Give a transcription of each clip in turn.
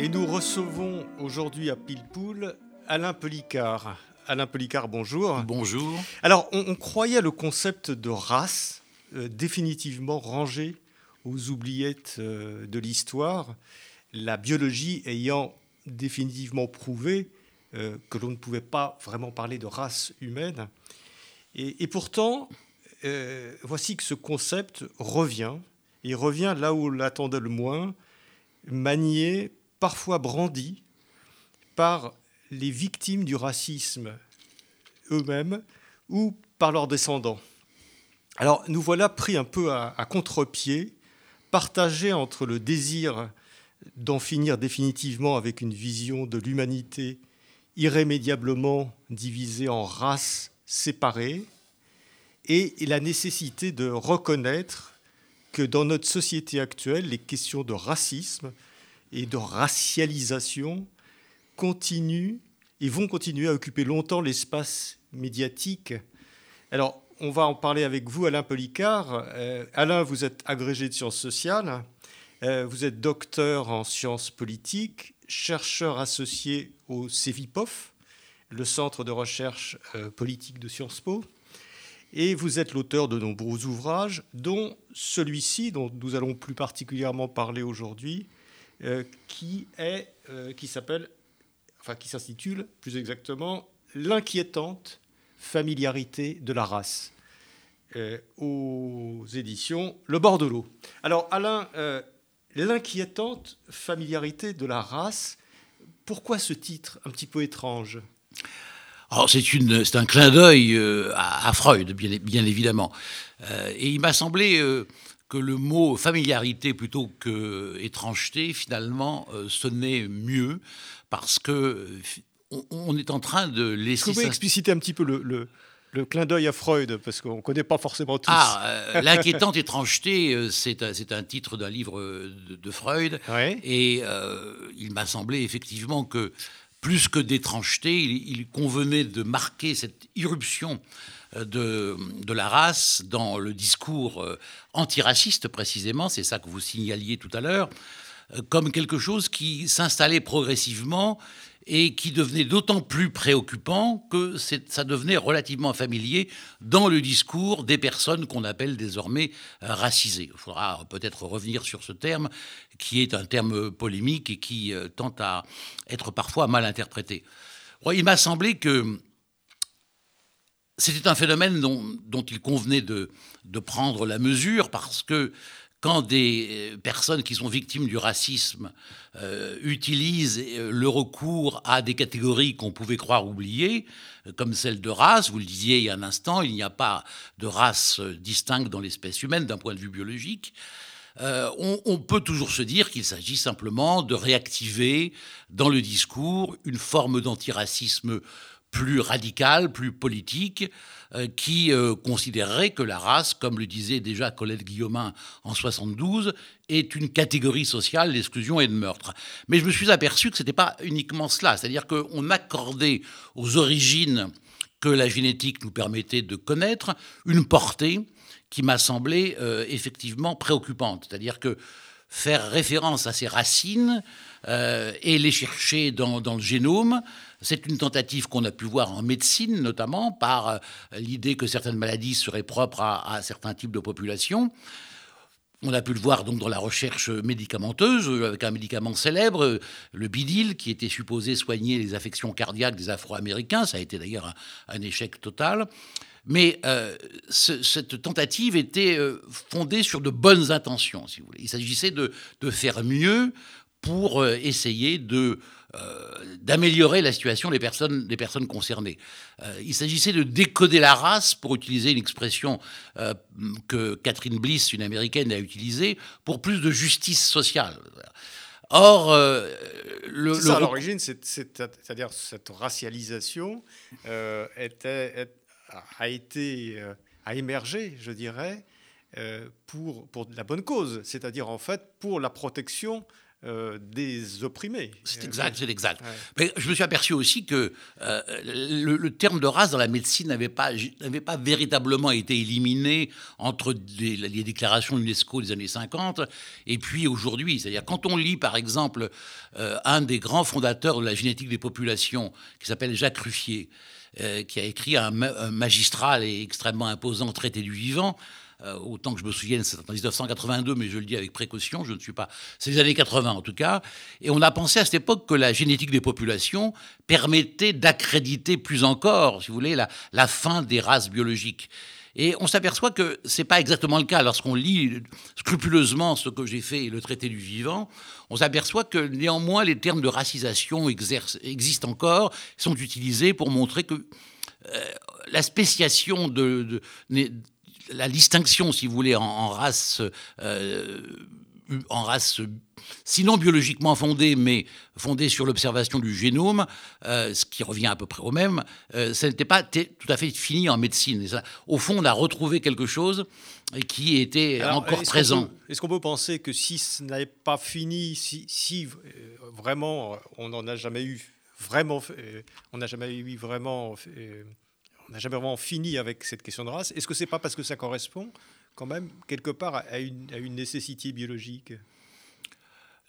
Et nous recevons aujourd'hui à Pilpoul Alain Pelicard. Alain Pelicard, bonjour. Bonjour. Alors, on, croyait le concept de race euh, définitivement rangé aux oubliettes euh, de l'histoire, la biologie ayant définitivement prouvé euh, que l'on ne pouvait pas vraiment parler de race humaine. Et, pourtant, voici que ce concept revient, et revient là où on l'attendait le moins, manié, parfois brandi, par les victimes du racisme eux-mêmes ou par leurs descendants. Alors nous voilà pris un peu à, contre-pied, partagés entre le désir d'en finir définitivement avec une vision de l'humanité irrémédiablement divisée en races séparées, et la nécessité de reconnaître que dans notre société actuelle, les questions de racisme et de racialisation continuent et vont continuer à occuper longtemps l'espace médiatique. Alors, on va en parler avec vous, Alain Policard. Euh, Alain, vous êtes agrégé de sciences sociales, euh, vous êtes docteur en sciences politiques, chercheur associé au CEVIPOF, le Centre de recherche euh, politique de Sciences Po, et vous êtes l'auteur de nombreux ouvrages, dont celui-ci, dont nous allons plus particulièrement parler aujourd'hui, qui, est, qui s'appelle enfin qui s'intitule plus exactement L'inquiétante familiarité de la race euh, aux éditions Le Bordelot. Alors Alain, euh, l'inquiétante familiarité de la race, pourquoi ce titre un petit peu étrange? Alors c'est un clin d'œil euh, à, Freud, bien, bien évidemment. et il m'a semblé que le mot familiarité plutôt que étrangeté, finalement, sonnait mieux parce que on, est en train de laisser. Vous pouvez expliciter un petit peu le, le, clin d'œil à Freud, parce qu'on ne connaît pas forcément tous. Ah, euh, l'inquiétante étrangeté, euh, c'est un, un, titre d'un livre de, Freud. Et euh, il m'a semblé effectivement que, plus que d'étrangeté, il, convenait de marquer cette irruption de, de, la race dans le discours antiraciste, précisément. C'est ça que vous signaliez tout à l'heure comme quelque chose qui s'installait progressivement et qui devenait d'autant plus préoccupant que ça devenait relativement familier dans le discours des personnes qu'on appelle désormais racisées. Il faudra peut-être revenir sur ce terme, qui est un terme polémique et qui euh, tente à être parfois mal interprété. Il m'a semblé que c'était un phénomène dont, il convenait de, prendre la mesure parce que quand des euh, personnes qui sont victimes du racisme euh, utilisent euh, le recours à des catégories qu'on pouvait croire oubliées, comme celle de race, vous le disiez il y a un instant, il n'y a pas de race distincte dans l'espèce humaine d'un point de vue biologique, on, peut toujours se dire qu'il s'agit simplement de réactiver dans le discours une forme d'antiracisme plus radical, plus politique, euh, qui euh, considérerait que la race, comme le disait déjà Colette Guillaumin en 72, est une catégorie sociale d'exclusion et de meurtre. Mais je me suis aperçu que ce n'était pas uniquement cela, c'est-à-dire qu'on accordait aux origines que la génétique nous permettait de connaître une portée qui m'a semblé euh, effectivement préoccupante. C'est-à-dire que faire référence à ces racines et les chercher dans le génome, c'est une tentative qu'on a pu voir en médecine, notamment par euh, l'idée que certaines maladies seraient propres à, certains types de populations. On a pu le voir donc dans la recherche médicamenteuse avec un médicament célèbre, le bidil, qui était supposé soigner les affections cardiaques des Afro-Américains. Ça a été d'ailleurs un, échec total. Mais euh, cette tentative était euh, fondée sur de bonnes intentions, si vous voulez. Il s'agissait de, faire mieux pour essayer de euh, d'améliorer la situation des personnes, des personnes concernées. Euh, il s'agissait de décoder la race, pour utiliser une expression euh, que Catherine Bliss, une américaine, a utilisée, pour plus de justice sociale. Or, le, ça, à l'origine, c'est-à-dire cette racialisation était, a été a émergé, je dirais, pour, pour la bonne cause, c'est-à-dire en fait pour la protection euh, des opprimés. C'est exact, c'est exact. Mais je me suis aperçu aussi que euh, le, terme de race dans la médecine n'avait pas, n'avait pas véritablement été éliminé entre les, déclarations de l'UNESCO des années 50 et puis aujourd'hui. C'est-à-dire quand on lit par exemple euh, un des grands fondateurs de la génétique des populations qui s'appelle Jacques Ruffier, qui a écrit un, un magistral et extrêmement imposant traité du vivant, euh, autant que je me souvienne, c'est en 1982, mais je le dis avec précaution, je ne suis pas. C'est les années 80 en tout cas. Et on a pensé à cette époque que la génétique des populations permettait d'accréditer plus encore, si vous voulez, la, fin des races biologiques. Et on s'aperçoit que ce n'est pas exactement le cas. Lorsqu'on lit scrupuleusement ce que j'ai fait, le traité du vivant, on s'aperçoit que néanmoins les termes de racisation existent encore, sont utilisés pour montrer que euh, la spéciation de, la distinction, si vous voulez, en, race, euh, en race, sinon biologiquement fondée, mais fondée sur l'observation du génome, euh, ce qui revient à peu près au même, euh, ça n'était pas tout à fait fini en médecine. au fond, on a retrouvé quelque chose qui était encore présent. Est-ce qu'on peut penser que si ce n'avait pas fini, si, si vraiment on n'en a jamais eu vraiment, on n'a jamais eu vraiment on n'a jamais vraiment fini avec cette question de race. Est-ce que c'est pas parce que ça correspond quand même quelque part à une, nécessité biologique?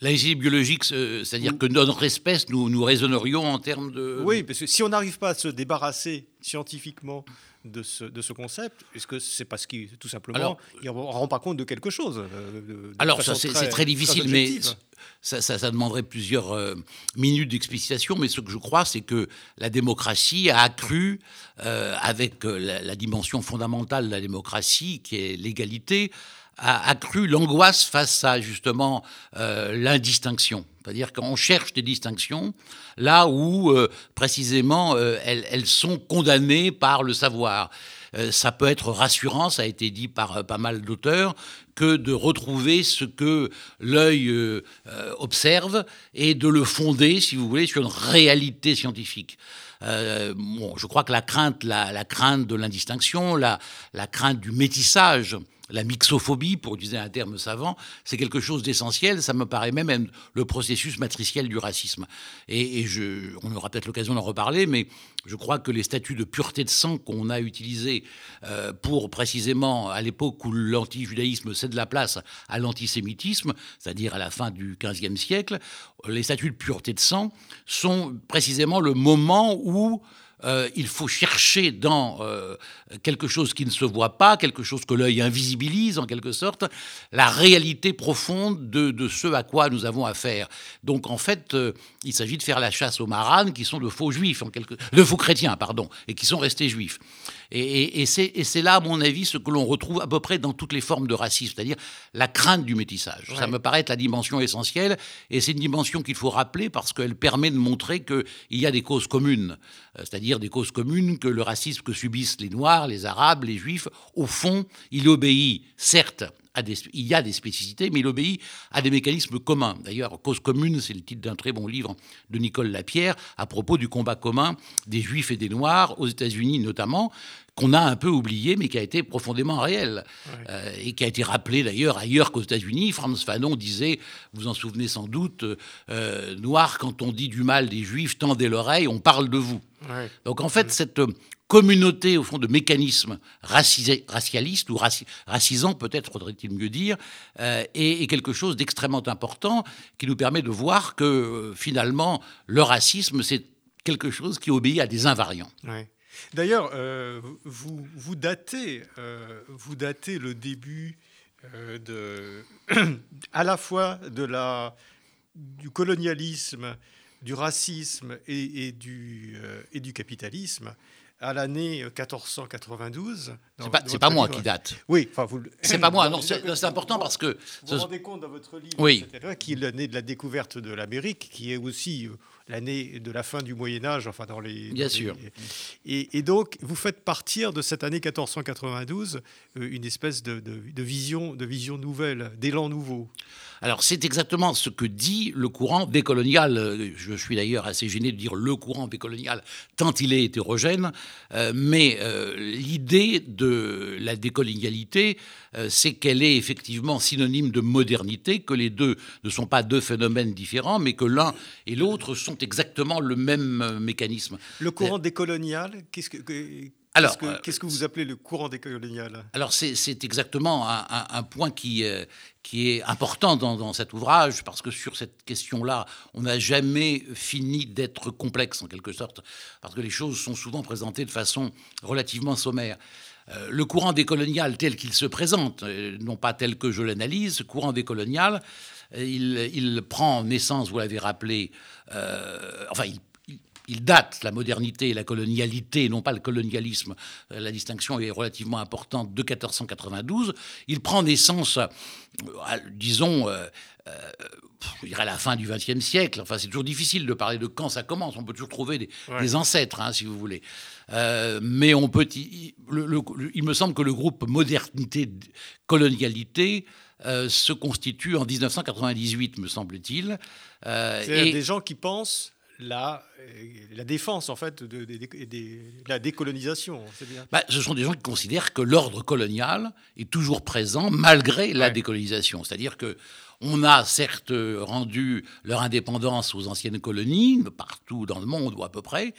La nécessité biologique, c'est-à-dire que notre espèce, nous, nous raisonnerions en termes de... Oui, parce que si on n'arrive pas à se débarrasser scientifiquement de ce, de ce concept Est-ce que c'est parce qu'il, tout simplement, il ne rend pas compte de quelque chose euh, Alors, ça, c'est, très, difficile, mais ça, ça, demanderait plusieurs euh, minutes d'explicitation. Mais ce que je crois, c'est que la démocratie a accru, euh, avec la, dimension fondamentale de la démocratie, qui est l'égalité, a accru l'angoisse face à justement l'indistinction. C'est-à-dire qu'on cherche des distinctions là où euh, précisément euh, elles, sont condamnées par le savoir. Euh, ça peut être rassurant, ça a été dit par pas mal d'auteurs, que de retrouver ce que l'œil observe et de le fonder, si vous voulez, sur une réalité scientifique. bon, je crois que la crainte, la, crainte de l'indistinction, la, la crainte du métissage, la mixophobie, pour utiliser un terme savant, c'est quelque chose d'essentiel. Ça me paraît même le processus matriciel du racisme. Et, on aura peut-être l'occasion d'en reparler, mais je crois que les statuts de pureté de sang qu'on a utilisés euh, pour précisément à l'époque où l'anti-judaïsme cède la place à l'antisémitisme, c'est-à-dire à la fin du XVe siècle, les statuts de pureté de sang sont précisément le moment où euh, il faut chercher dans euh, quelque chose qui ne se voit pas, quelque chose que l'œil invisibilise en quelque sorte, la réalité profonde de, ce à quoi nous avons affaire. Donc en fait, euh, il s'agit de faire la chasse aux maranes qui sont de faux juifs, en quelque... de faux chrétiens, pardon, et qui sont restés juifs. Et, c'est là, à mon avis, ce que l'on retrouve à peu près dans toutes les formes de racisme, c'est-à-dire la crainte du métissage. Ça me paraît être la dimension essentielle, et c'est une dimension qu'il faut rappeler parce qu'elle permet de montrer qu'il y a des causes communes, euh, c'est-à-dire des causes communes que le racisme que subissent les Noirs, les Arabes, les Juifs, au fond, il obéit, certes, il y a des spécificités, mais il obéit à des mécanismes communs. D'ailleurs, Cause commune, c'est le titre d'un très bon livre de Nicole Lapierre à propos du combat commun des Juifs et des Noirs, aux États-Unis notamment, qu'on a un peu oublié, mais qui a été profondément réel, euh, et qui a été rappelé d'ailleurs ailleurs qu'aux États-Unis. Franz Fanon disait, vous en souvenez sans doute, euh, Noir, quand on dit du mal des Juifs, tendez l'oreille, on parle de vous. Donc en fait, cette communauté, au fond, de mécanismes racialistes ou racisants, peut-être faudrait-il mieux dire, euh, est, quelque chose d'extrêmement important qui nous permet de voir que euh, finalement, le racisme, c'est quelque chose qui obéit à des invariants. D'ailleurs, euh, vous, vous, datez, vous datez le début de, à la fois de la, du colonialisme, du racisme et, du, et du capitalisme à l'année 1492. C'est pas, pas moi qui date. Oui, enfin vous. C'est pas moi. Non, c'est important parce que. Vous vous rendez compte dans votre livre, oui. qui est l'année de la découverte de l'Amérique, qui est aussi euh, l'année de la fin du Moyen Âge, enfin dans les. Bien sûr. Et, donc vous faites partir de cette année 1492 euh, une espèce de, de, vision, de vision nouvelle, d'élan nouveau. Alors c'est exactement ce que dit le courant décolonial. Je suis d'ailleurs assez gêné de dire le courant décolonial tant il est hétérogène, euh, mais euh, l'idée de la décolonialité, euh, c'est qu'elle est effectivement synonyme de modernité, que les deux ne sont pas deux phénomènes différents, mais que l'un et l'autre sont exactement le même mécanisme. Le courant décolonial, qu'est-ce que alors, euh, qu'est-ce que, vous appelez le courant décolonial? Alors, c'est exactement un, point qui, euh, qui est important dans, cet ouvrage, parce que sur cette question-là, on n'a jamais fini d'être complexe, en quelque sorte, parce que les choses sont souvent présentées de façon relativement sommaire. Euh, le courant décolonial tel qu'il se présente, non pas tel que je l'analyse, courant décolonial, il, il, prend naissance, vous l'avez rappelé, enfin, il il date la modernité et la colonialité, non pas le colonialisme, euh, la distinction est relativement importante, de 1492. Il prend naissance, euh, disons, euh, je dirais à la fin du XXe siècle. Enfin, c'est toujours difficile de parler de quand ça commence. On peut toujours trouver des, ancêtres, hein, si vous voulez. mais on peut. Il, il, me semble que le groupe modernité-colonialité se constitue en 1998, me semble-t-il. C'est des gens qui pensent la, la défense en fait de, la décolonisation. Bah, ce sont des gens qui considèrent que l'ordre colonial est toujours présent malgré la décolonisation. C'est-à-dire que on a certes rendu leur indépendance aux anciennes colonies, partout dans le monde ou à peu près,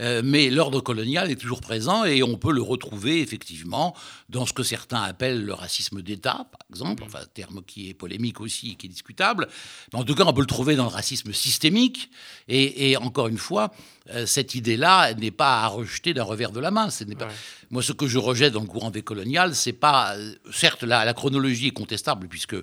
euh, mais l'ordre colonial est toujours présent et on peut le retrouver effectivement dans ce que certains appellent le racisme d'État, par exemple, enfin, terme qui est polémique aussi, qui est discutable. Mais en tout cas, on peut le trouver dans le racisme systémique. Et, encore une fois, euh, cette idée-là n'est pas à rejeter d'un revers de la main. Ce n'est pas... Moi, ce que je rejette dans le courant décolonial, c'est pas. Euh, certes, la, la, chronologie est contestable, puisque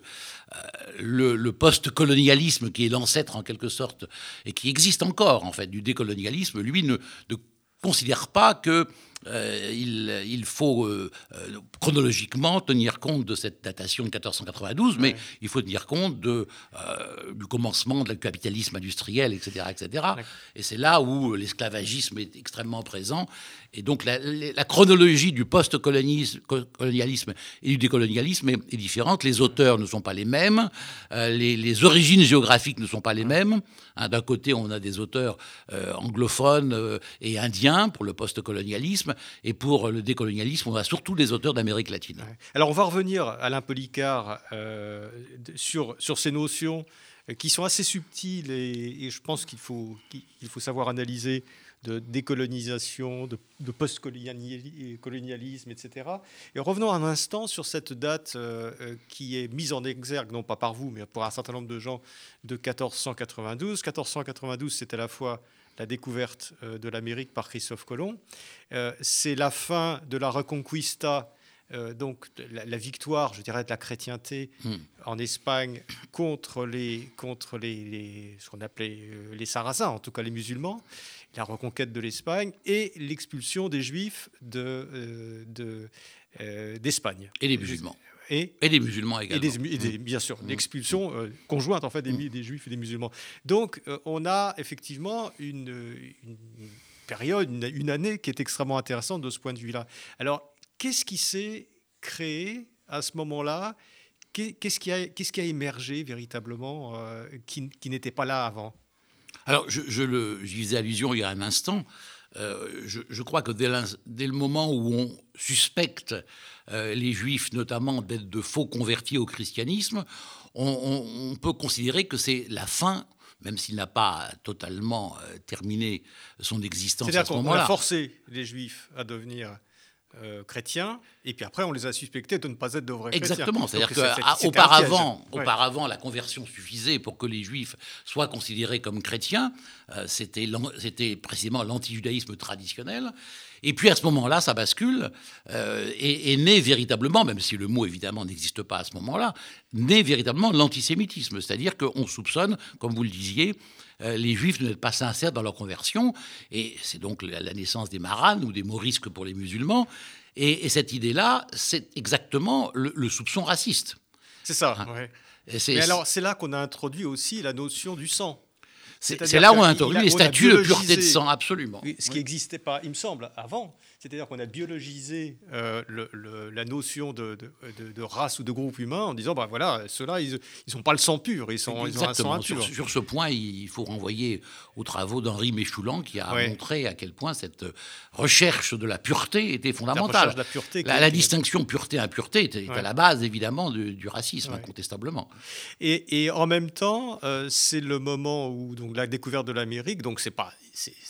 le, le post-colonialisme, qui est l'ancêtre en quelque sorte, et qui existe encore en fait du décolonialisme, lui ne, ne considère pas que euh, il, faut euh, euh, chronologiquement tenir compte de cette datation de 1492, mais il faut tenir compte de, du commencement du capitalisme industriel, etc. etc. Et c'est là où l'esclavagisme est extrêmement présent. Et donc la, chronologie du post-colonialisme et du décolonialisme est, différente. Les auteurs ne sont pas les mêmes, les, origines géographiques ne sont pas les mêmes. Hein, d'un côté, on a des auteurs anglophones et indiens pour le post-colonialisme, et pour le décolonialisme, on a surtout des auteurs d'Amérique latine. Alors on va revenir, Alain Policard, euh, sur, ces notions euh, qui sont assez subtiles et, je pense qu'il faut savoir analyser de décolonisation, de, post-colonialisme, etc. Et revenons un instant sur cette date euh, qui est mise en exergue, non pas par vous, mais pour un certain nombre de gens, de 1492. 1492, c'est à la fois la découverte euh, de l'Amérique par Christophe Colomb. Euh, c'est la fin de la Reconquista, euh, donc la, victoire, je dirais, de la chrétienté hmm. en Espagne contre les contre les, ce qu'on appelait les Sarrasins, en tout cas les musulmans, la reconquête de l'Espagne et l'expulsion des Juifs de d'Espagne. et les musulmans. Et, des musulmans également. Et, bien sûr, mmh. l'expulsion euh, conjointe en fait des, mmh. des, juifs et des musulmans. Donc euh, on a effectivement une, période, une, année qui est extrêmement intéressante de ce point de vue-là. Alors qu'est-ce qui s'est créé à ce moment-là? Qu'est-ce qui, a, qu'est-ce qui a émergé véritablement euh, qui, n'était pas là avant? Alors je, je le, j'y faisais allusion il y a un instant. je, crois que dès, dès, le moment où on suspecte euh, les juifs notamment d'être de faux convertis au christianisme, on, peut considérer que c'est la fin même s'il n'a pas totalement euh, terminé son existence à ce moment-là. C'est-à-dire qu'on a forcé les Juifs à devenir euh, chrétiens, et puis après on les a suspectés de ne pas être de vrais Exactement. chrétiens. Exactement, c'est-à-dire qu'auparavant, auparavant, la conversion suffisait pour que les Juifs soient considérés comme chrétiens. c'était précisément l'anti-judaïsme traditionnel. Et puis à ce moment-là, ça bascule euh, et né véritablement, même si le mot évidemment n'existe pas à ce moment-là, naît véritablement l'antisémitisme. C'est-à-dire qu'on soupçonne, comme vous le disiez, euh, les juifs ne sont pas sincères dans leur conversion. Et c'est donc la, naissance des maranes ou des morisques pour les musulmans. Et, cette idée-là, c'est exactement le, soupçon raciste. C'est ça, hein. ouais. Mais alors, c'est là qu'on a introduit aussi la notion du sang. C'est là où on a introduit les statuts de pureté de sang, absolument. ce qui n'existait pas, il me semble, avant. C'est-à-dire qu'on a biologisé euh, la notion de, race ou de groupe humain en disant, ben voilà, ceux-là, ils ne sont pas le sang pur, ils, sont, ils ont un sang impur. Sur, ce point, il faut renvoyer aux travaux d'Henri Méchoulan qui a montré à quel point cette recherche de la pureté était fondamentale. La, pureté la, distinction pureté-impureté est, à la base, évidemment, du racisme, incontestablement. Et, en même temps, euh, c'est le moment où donc, la découverte de l'Amérique, donc c'est pas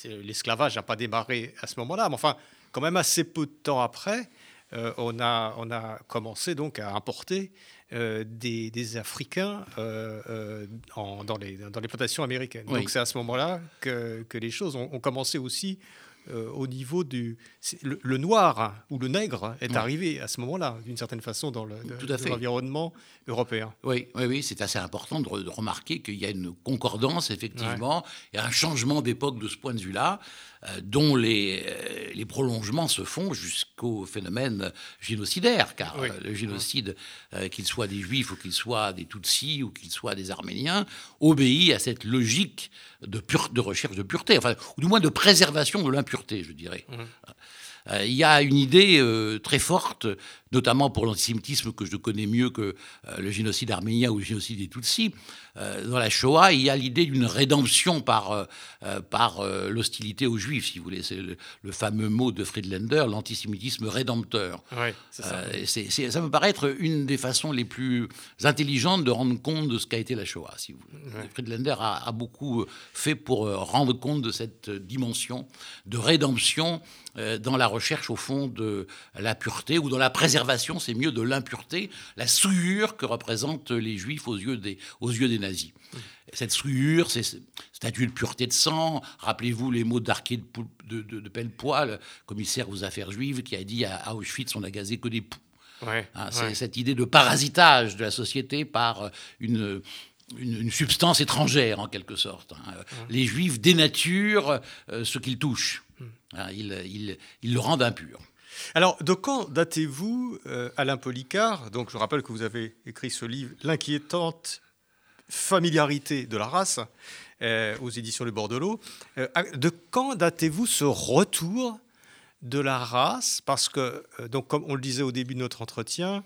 l'esclavage n'a pas démarré à ce moment-là, mais enfin, quand même assez peu de temps après, euh, on, a, on a commencé donc à importer euh, des, Africains euh, dans, les, dans les plantations américaines. Donc c'est à ce moment-là que, que, les choses ont, commencé aussi au niveau du... Le, noir ou le nègre est arrivé à ce moment-là, d'une certaine façon, dans l'environnement européen. Oui, oui, oui c'est assez important de, remarquer qu'il y a une concordance, effectivement, et un changement d'époque de ce point de vue-là. Euh, dont les, euh, les, prolongements se font jusqu'au phénomène génocidaire, car euh, le génocide, qu'il soit des Juifs ou qu'il soit des Tutsis ou qu'il soit des Arméniens, obéit à cette logique de, de recherche de pureté, enfin, ou du moins de préservation de l'impureté, je dirais. Mmh. Il y a une idée très forte notamment pour l'antisémitisme que je connais mieux que euh, le génocide arménien ou le génocide des Tutsis. Euh, dans la Shoah, il y a l'idée d'une rédemption par, euh, par l'hostilité aux Juifs, si vous voulez. C'est le, fameux mot de Friedlander, l'antisémitisme rédempteur. ça. ça. me paraît être une des façons les plus intelligentes de rendre compte de ce qu'a été la Shoah. Si vous Friedlander a, a, beaucoup fait pour rendre compte de cette dimension de rédemption dans la recherche, au fond, de la pureté ou dans la préservation c'est mieux de l'impureté, la souillure que représentent les juifs aux yeux des, aux yeux des nazis. Cette souillure, c'est statut de pureté de sang. Rappelez-vous les mots d'Arquet de, de, de, Pellepoil, commissaire aux affaires juives, qui a dit à, Auschwitz on n'a gazé que des poux. Hein, c'est cette idée de parasitage de la société par une, une, substance étrangère, en quelque sorte. Hein. Les juifs dénaturent euh, ce qu'ils touchent. Hein, ils, le rendent impur. Alors, de quand datez-vous, euh, Alain Policard Donc, je rappelle que vous avez écrit ce livre, L'inquiétante familiarité de la race, euh, aux éditions Le Bordelot. Euh, de quand datez-vous ce retour de la race? Parce que, donc, comme on le disait au début de notre entretien,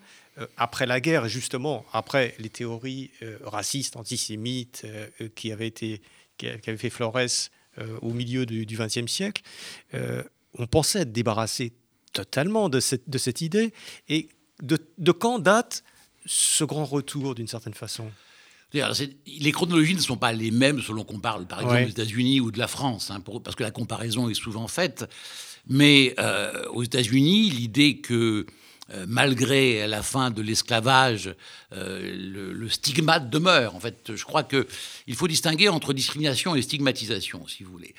après la guerre, justement, après les théories racistes, antisémites qui, avaient été, qui fait Flores au milieu du XXe siècle, on pensait être débarrassé totalement de cette, de cette idée. Et de, de quand date ce grand retour, d'une certaine façon? Les chronologies ne sont pas les mêmes selon qu'on parle, par exemple, des États-Unis ou de la France, hein, parce que la comparaison est souvent faite. Mais euh, aux États-Unis, l'idée que euh, malgré la fin de l'esclavage, euh, le, le, stigmate demeure. En fait, je crois qu'il faut distinguer entre discrimination et stigmatisation, si vous voulez.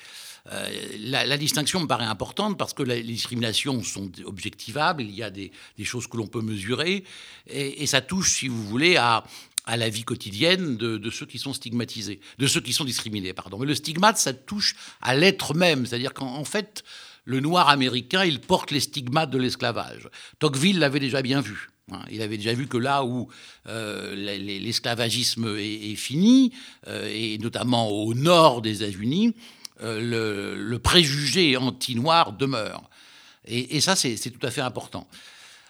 Euh, la, distinction me paraît importante parce que les discriminations sont objectivables, il y a des, choses que l'on peut mesurer, et, ça touche, si vous voulez, à, la vie quotidienne de, ceux qui sont stigmatisés, de ceux qui sont discriminés, pardon. Mais le stigmate, ça touche à l'être même, c'est-à-dire qu'en fait, le noir américain, il porte les stigmates de l'esclavage. Tocqueville l'avait déjà bien vu. Hein. Il avait déjà vu que là où euh, l'esclavagisme est, fini, euh, et notamment au nord des États-Unis, euh, le, préjugé anti-noir demeure. Et, ça, c'est tout à fait important.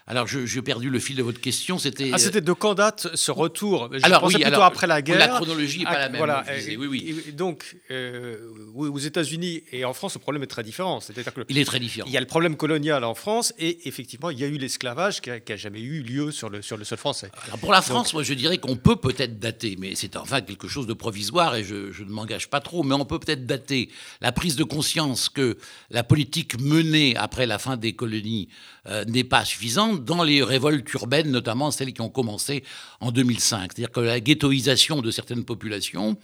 Alors, j'ai perdu le fil de votre question. C'était. Ah, c'était de quand date ce retour? Je alors, oui, plutôt après la guerre. La chronologie n'est pas la même. Voilà. oui, oui. Donc, euh, aux États-Unis et en France, le problème est très différent. C'est-à-dire que il est très différent. Il y a le problème colonial en France et effectivement, il y a eu l'esclavage qui n'a jamais eu lieu sur le, sur le sol français. Alors, pour la France, moi, je dirais qu'on peut peut-être dater, mais c'est enfin quelque chose de provisoire et je, je ne m'engage pas trop, mais on peut peut-être dater la prise de conscience que la politique menée après la fin des colonies euh, n'est pas suffisante dans les révoltes urbaines, notamment celles qui ont commencé en 2005. C'est-à-dire que la ghettoisation de certaines populations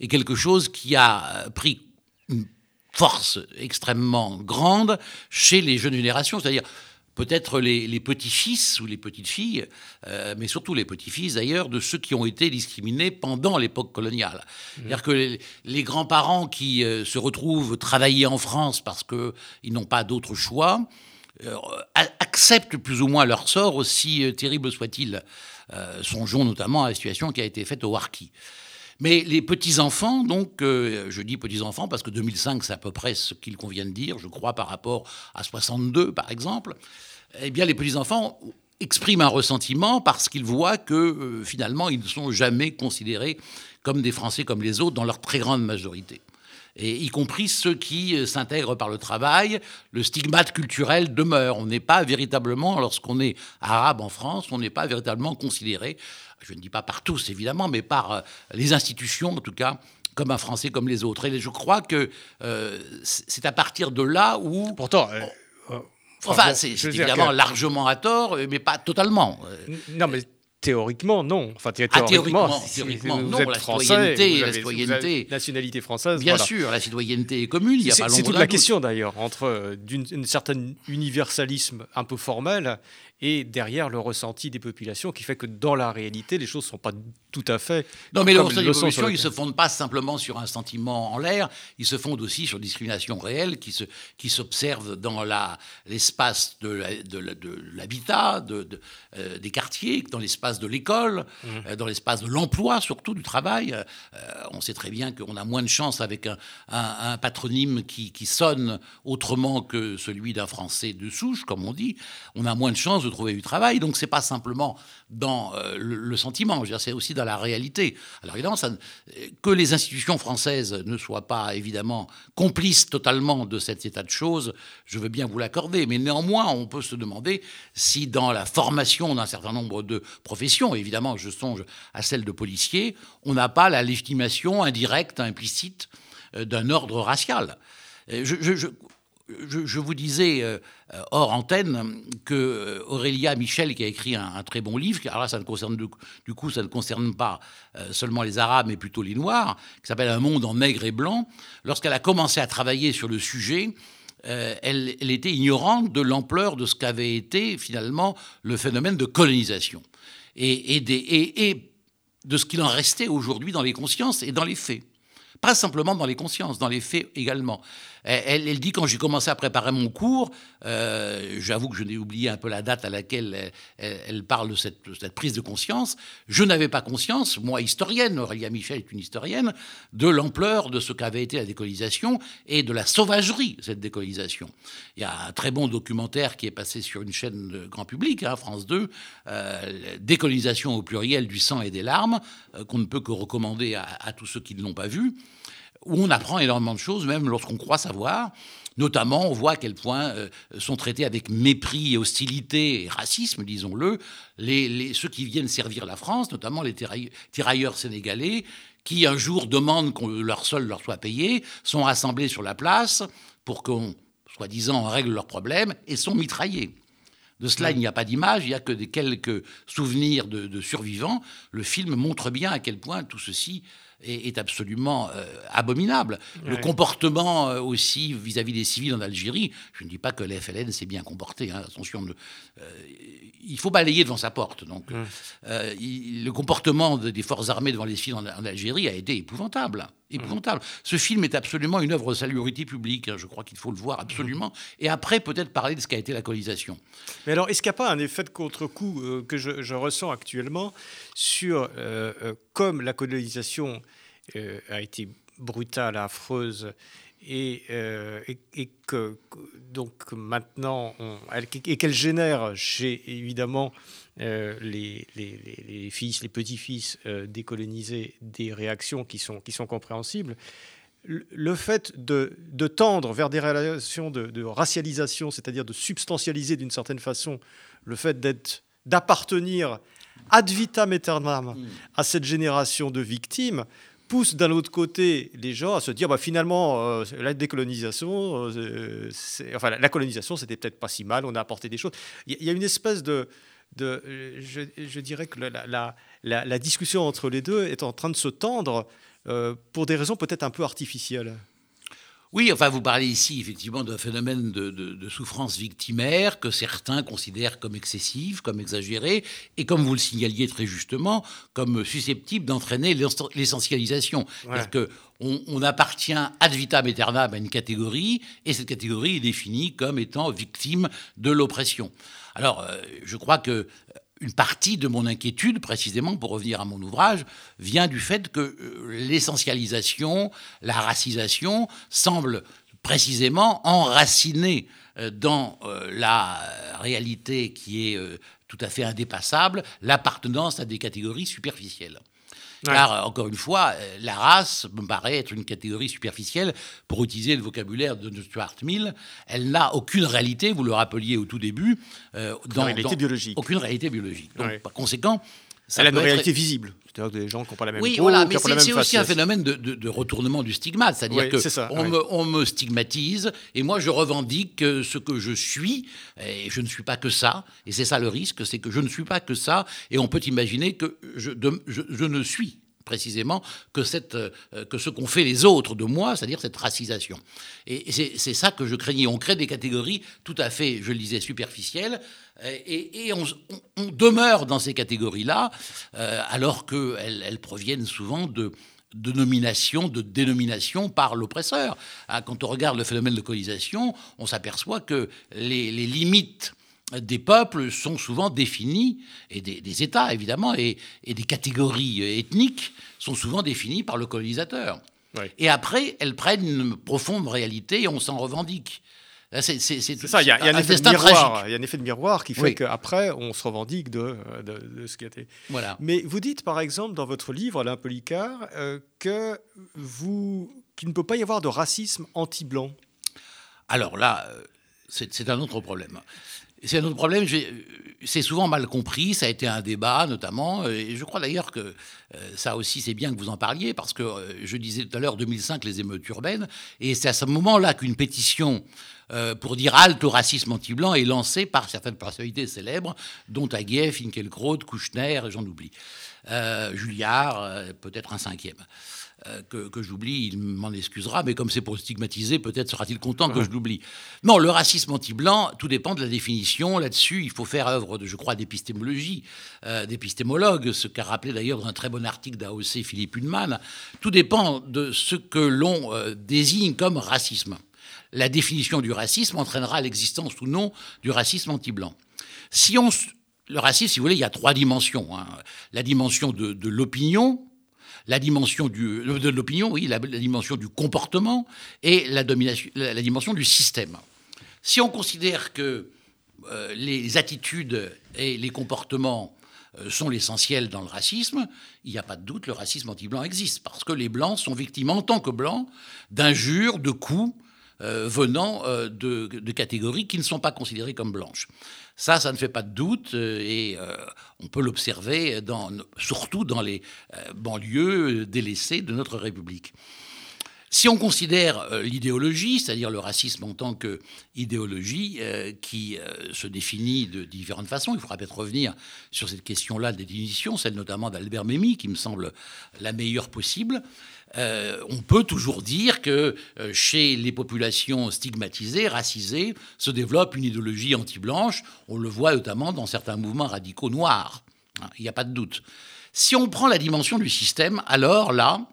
est quelque chose qui a pris une force extrêmement grande chez les jeunes générations, c'est-à-dire peut-être les, petits-fils ou les petites-filles, euh, mais surtout les petits-fils d'ailleurs, de ceux qui ont été discriminés pendant l'époque coloniale. Mmh. C'est-à-dire que les, grands-parents qui euh, se retrouvent travailler en France parce qu'ils n'ont pas d'autre choix, euh, acceptent plus ou moins leur sort, aussi euh, terrible soit-il. Euh, songeons notamment à la situation qui a été faite au Harki. Mais les petits-enfants, donc, euh, je dis petits-enfants parce que 2005, c'est à peu près ce qu'il convient de dire, je crois, par rapport à 62, par exemple, eh bien, les petits-enfants expriment un ressentiment parce qu'ils voient que, euh, finalement, ils ne sont jamais considérés comme des Français comme les autres, dans leur très grande majorité et y compris ceux qui euh, s'intègrent par le travail, le stigmate culturel demeure. On n'est pas véritablement, lorsqu'on est arabe en France, on n'est pas véritablement considéré, je ne dis pas par tous évidemment, mais par euh, les institutions en tout cas, comme un Français comme les autres. Et je crois que euh, c'est à partir de là où... Pourtant... enfin, c'est évidemment largement à tort, mais pas totalement. Non, mais Théoriquement, non. Enfin, ah, théoriquement, théoriquement, non. la citoyenneté, la citoyenneté. nationalité française. Bien sûr, la citoyenneté est commune. C'est toute la question d'ailleurs entre euh, un certain universalisme un peu formel et derrière le ressenti des populations qui fait que dans la réalité, les choses ne sont pas tout à fait. Non, mais le ressenti des populations, ils ne se fondent pas simplement sur un sentiment en l'air, ils se fondent aussi sur discrimination réelle qui, se, qui s'observe dans l'espace de, de, l'habitat, de, euh, des quartiers, dans l'espace de l'école, mmh. euh, dans l'espace de l'emploi, surtout du travail. Euh, on sait très bien qu'on a moins de chance avec un, un, patronyme qui, qui, sonne autrement que celui d'un Français de souche, comme on dit. On a moins de chance de trouver du travail. Donc, c'est pas simplement dans euh, le, sentiment, c'est aussi dans la réalité. Alors, évidemment, que les institutions françaises ne soient pas, évidemment, complices totalement de cet état de choses, je veux bien vous l'accorder. Mais néanmoins, on peut se demander si, dans la formation d'un certain nombre de professions, évidemment, je songe à celle de policier, on n'a pas la légitimation indirecte, implicite euh, d'un ordre racial. Euh, je, vous disais euh, hors antenne que euh, Aurélia Michel, qui a écrit un, très bon livre, alors là, ça ne concerne du, coup, ça ne concerne pas euh, seulement les Arabes, mais plutôt les Noirs, qui s'appelle Un monde en nègre et blanc. Lorsqu'elle a commencé à travailler sur le sujet, elle, était ignorante de l'ampleur de ce qu'avait été finalement le phénomène de colonisation et, et de ce qu'il en restait aujourd'hui dans les consciences et dans les faits. Pas simplement dans les consciences, dans les faits également. Elle, dit quand j'ai commencé à préparer mon cours, euh, j'avoue que je n'ai oublié un peu la date à laquelle elle, parle de cette, prise de conscience, je n'avais pas conscience, moi historienne, Aurélia Michel est une historienne, de l'ampleur de ce qu'avait été la décolonisation et de la sauvagerie de cette décolonisation. Il y a un très bon documentaire qui est passé sur une chaîne de grand public, hein, France 2, euh, Décolonisation au pluriel du sang et des larmes, euh, qu'on ne peut que recommander à, à tous ceux qui ne l'ont pas vu où on apprend énormément de choses, même lorsqu'on croit savoir. Notamment, on voit à quel point euh, sont traités avec mépris et hostilité et racisme, disons-le, les, ceux qui viennent servir la France, notamment les tirailleurs sénégalais, qui un jour demandent que leur sol leur soit payé, sont rassemblés sur la place pour qu'on, soi-disant, règle leurs problèmes et sont mitraillés. De cela, il n'y a pas d'image, il n'y a que quelques souvenirs de, survivants. Le film montre bien à quel point tout ceci est, absolument euh, abominable. Le comportement euh, aussi vis-à-vis des civils en Algérie, je ne dis pas que les FLN s'est bien comporté, hein, attention, euh, il faut balayer devant sa porte. Donc, le comportement des forces armées devant les civils en, Algérie a été épouvantable. Épouvantable. Ce film est absolument une œuvre de salubrité publique. Hein, je crois qu'il faut le voir absolument. Et après, peut-être parler de ce qu'a été la colonisation. Mais alors, est-ce qu'il n'y a pas un effet de contre-coup que je, je, ressens actuellement sur comme la colonisation euh, a été brutale, affreuse, et, euh, et, que donc maintenant, et qu'elle génère chez évidemment euh, les, les, les, fils, les petits-fils décolonisés des réactions qui sont, qui sont compréhensibles. Le fait de, de tendre vers des relations de, de racialisation, c'est-à-dire de substantialiser d'une certaine façon le fait d'être d'appartenir ad vitam aeternam mm. à cette génération de victimes, pousse d'un autre côté les gens à se dire bah, finalement euh, la décolonisation, euh, enfin la colonisation c'était peut-être pas si mal, on a apporté des choses. Il y, a une espèce de, je, dirais que la, la, discussion entre les deux est en train de se tendre euh, pour des raisons peut-être un peu artificielles. Oui, enfin, vous parlez ici effectivement d'un phénomène de, souffrance victimaire que certains considèrent comme excessif, comme exagéré, et comme vous le signaliez très justement, comme susceptible d'entraîner l'essentialisation. C'est-à-dire qu'on on appartient ad vitam aeternam à une catégorie, et cette catégorie est définie comme étant victime de l'oppression. Alors, euh, je crois que une partie de mon inquiétude, précisément pour revenir à mon ouvrage, vient du fait que euh, l'essentialisation, la racisation semble précisément enracinée euh, dans euh, la réalité qui est tout à fait indépassable, l'appartenance à des catégories superficielles. Car, encore une fois, la race me paraît être une catégorie superficielle. Pour utiliser le vocabulaire de Stuart Mill, elle n'a aucune réalité, vous le rappeliez au tout début. Euh, dans, réalité biologique. Aucune réalité biologique. Donc, par conséquent, ça elle a une réalité visible. C'est-à-dire des gens qui n'ont pas la même oui, voilà, mais c'est aussi un phénomène de, retournement du stigmate. C'est-à-dire que on, me, on, me, stigmatise et moi je revendique ce que je suis et je ne suis pas que ça. Et c'est ça le risque, c'est que je ne suis pas que ça et on peut imaginer que je, je, je ne suis précisément que, cette, euh, que ce qu'ont fait les autres de moi, c'est-à-dire cette racisation. Et c'est ça que je craignais. On crée des catégories tout à fait, je le disais, superficielles, et, on, demeure dans ces catégories-là, euh, alors qu'elles elles proviennent souvent de, de nomination, de dénomination par l'oppresseur. Ah, quand on regarde le phénomène de colonisation, on s'aperçoit que les limites des peuples sont souvent définis, et des, États évidemment, et, des catégories ethniques sont souvent définies par le colonisateur. Et après, elles prennent une profonde réalité et on s'en revendique. C'est ça, il y, a, un, effet de miroir, il y a un effet de miroir qui fait qu'après, on se revendique de, ce qui a été. Voilà. Mais vous dites, par exemple, dans votre livre, Alain Policard, euh, que vous, qu'il ne peut pas y avoir de racisme anti-blanc. Alors là, euh, c'est un autre problème. C'est un autre problème, c'est souvent mal compris, ça a été un débat notamment, et je crois d'ailleurs que euh, ça aussi c'est bien que vous en parliez, parce que euh, je disais tout à l'heure 2005 les émeutes urbaines, et c'est à ce moment-là qu'une pétition euh, pour dire halte au racisme anti-blanc est lancée par certaines personnalités célèbres, dont Aguieff, Finkielkraut, Kouchner, j'en oublie, Julliard, peut-être un cinquième. Euh, que, j'oublie, il m'en excusera, mais comme c'est pour stigmatiser, peut-être sera-t-il content que je l'oublie. Non, le racisme anti-blanc, tout dépend de la définition. Là-dessus, il faut faire œuvre, de, je crois, d'épistémologie, euh, d'épistémologue, ce qu'a rappelé d'ailleurs dans un très bon article d'AOC Philippe Hunman. Tout dépend de ce que l'on euh, désigne comme racisme. La définition du racisme entraînera l'existence ou non du racisme anti-blanc. Si on, le racisme, si vous voulez, il y a trois dimensions. Hein. La dimension de l'opinion, la dimension du, de l'opinion, oui, la, dimension du comportement et la, domination, la, dimension du système. Si on considère que euh, les attitudes et les comportements euh, sont l'essentiel dans le racisme, il n'y a pas de doute, le racisme anti-blanc existe, parce que les blancs sont victimes en tant que blancs d'injures, de coups euh, venant de, de, catégories qui ne sont pas considérées comme blanches. Ça, ça ne fait pas de doute euh, et euh, on peut l'observer surtout dans les euh, banlieues délaissées de notre République. Si on considère l'idéologie, c'est-à-dire le racisme en tant qu'idéologie qui se définit de différentes façons, il faudra peut-être revenir sur cette question-là des définitions, celle notamment d'Albert Memmi, qui me semble la meilleure possible. Euh, on peut toujours dire que euh, chez les populations stigmatisées, racisées, se développe une idéologie anti-blanche. On le voit notamment dans certains mouvements radicaux noirs. Hein, il n'y a pas de doute. Si on prend la dimension du système, alors là,